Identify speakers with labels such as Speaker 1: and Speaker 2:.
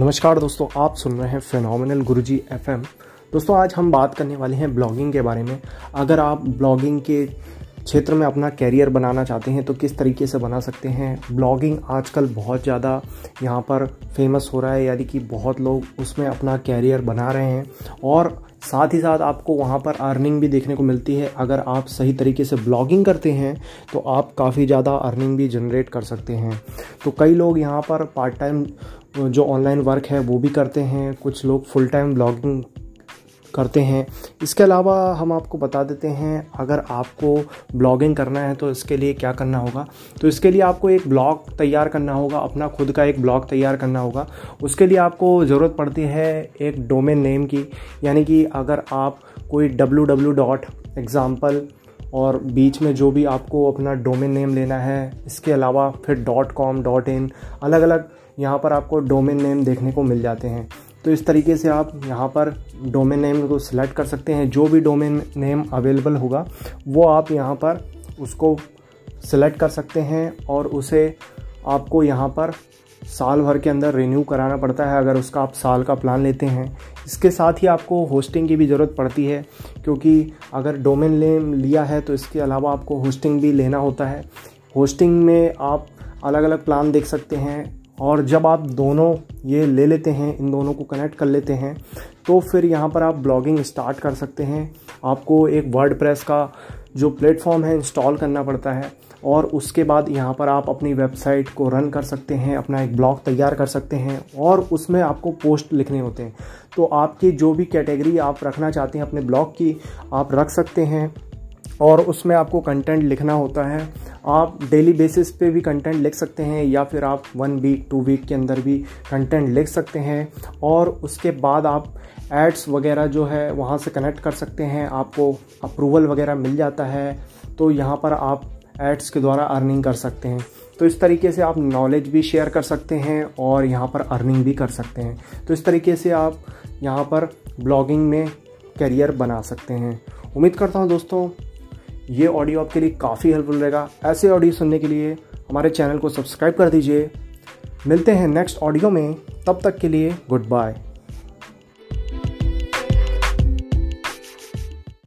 Speaker 1: नमस्कार दोस्तों, आप सुन रहे हैं फिनोमिनल गुरुजी एफएम दोस्तों, आज हम बात करने वाले हैं ब्लॉगिंग के बारे में। अगर आप ब्लॉगिंग के क्षेत्र में अपना कैरियर बनाना चाहते हैं तो किस तरीके से बना सकते हैं? ब्लॉगिंग आजकल बहुत ज़्यादा यहाँ पर फ़ेमस हो रहा है, यानी कि बहुत लोग उसमें अपना कैरियर बना रहे हैं। और साथ ही साथ आपको वहाँ पर अर्निंग भी देखने को मिलती है। अगर आप सही तरीके से ब्लॉगिंग करते हैं तो आप काफ़ी ज़्यादा अर्निंग भी जनरेट कर सकते हैं। तो कई लोग यहाँ पर पार्ट टाइम जो ऑनलाइन वर्क है, वो भी करते हैं। कुछ लोग फुल टाइम ब्लॉगिंग करते हैं। इसके अलावा हम आपको बता देते हैं, अगर आपको ब्लॉगिंग करना है तो इसके लिए क्या करना होगा? तो इसके लिए आपको एक ब्लॉग तैयार करना होगा, अपना खुद का एक ब्लॉग तैयार करना होगा। उसके लिए आपको ज़रूरत पड़ती है एक डोमेन नेम की, यानी कि अगर आप कोई डब्लू डब्लू डॉट एग्ज़ाम्पल और बीच में जो भी आपको अपना डोमेन नेम लेना है, इसके अलावा फिर डॉट कॉम डॉट इन अलग अलग यहाँ पर आपको डोमेन नेम देखने को मिल जाते हैं। तो इस तरीके से आप यहाँ पर डोमेन नेम को सिलेक्ट कर सकते हैं। जो भी डोमेन नेम अवेलेबल होगा, वो आप यहाँ पर उसको सिलेक्ट कर सकते हैं और उसे आपको यहाँ पर साल भर के अंदर रिन्यू कराना पड़ता है अगर उसका आप साल का प्लान लेते हैं। इसके साथ ही आपको होस्टिंग की भी ज़रूरत पड़ती है, क्योंकि अगर डोमेन नेम लिया है तो इसके अलावा आपको होस्टिंग भी लेना होता है। होस्टिंग में आप अलग अलग प्लान देख सकते हैं। और जब आप दोनों ये ले लेते हैं, इन दोनों को कनेक्ट कर लेते हैं तो फिर यहाँ पर आप ब्लॉगिंग स्टार्ट कर सकते हैं। आपको एक वर्ड का जो प्लेटफॉर्म है इंस्टॉल करना पड़ता है और उसके बाद यहाँ पर आप अपनी वेबसाइट को रन कर सकते हैं, अपना एक ब्लॉग तैयार कर सकते हैं और उसमें आपको पोस्ट लिखने होते हैं। तो आपकी जो भी कैटेगरी आप रखना चाहते हैं अपने ब्लॉग की, आप रख सकते हैं और उसमें आपको कंटेंट लिखना होता है। आप डेली बेसिस पे भी कंटेंट लिख सकते हैं या फिर आप वन वीक टू वीक के अंदर भी कंटेंट लिख सकते हैं और उसके बाद आप एड्स वगैरह जो है वहाँ से कनेक्ट कर सकते हैं, आपको अप्रूवल वगैरह मिल जाता है तो यहाँ पर आप एड्स के द्वारा अर्निंग कर सकते हैं। तो इस तरीके से आप नॉलेज भी शेयर कर सकते हैं और यहाँ पर अर्निंग भी कर सकते हैं। तो इस तरीके से आप यहाँ पर ब्लॉगिंग में करियर बना सकते हैं। उम्मीद करता हूँ दोस्तों ये ऑडियो आपके लिए काफ़ी हेल्पफुल रहेगा। ऐसे ऑडियो सुनने के लिए हमारे चैनल को सब्सक्राइब कर दीजिए। मिलते हैं नेक्स्ट ऑडियो में। तब तक के लिए गुड बाय।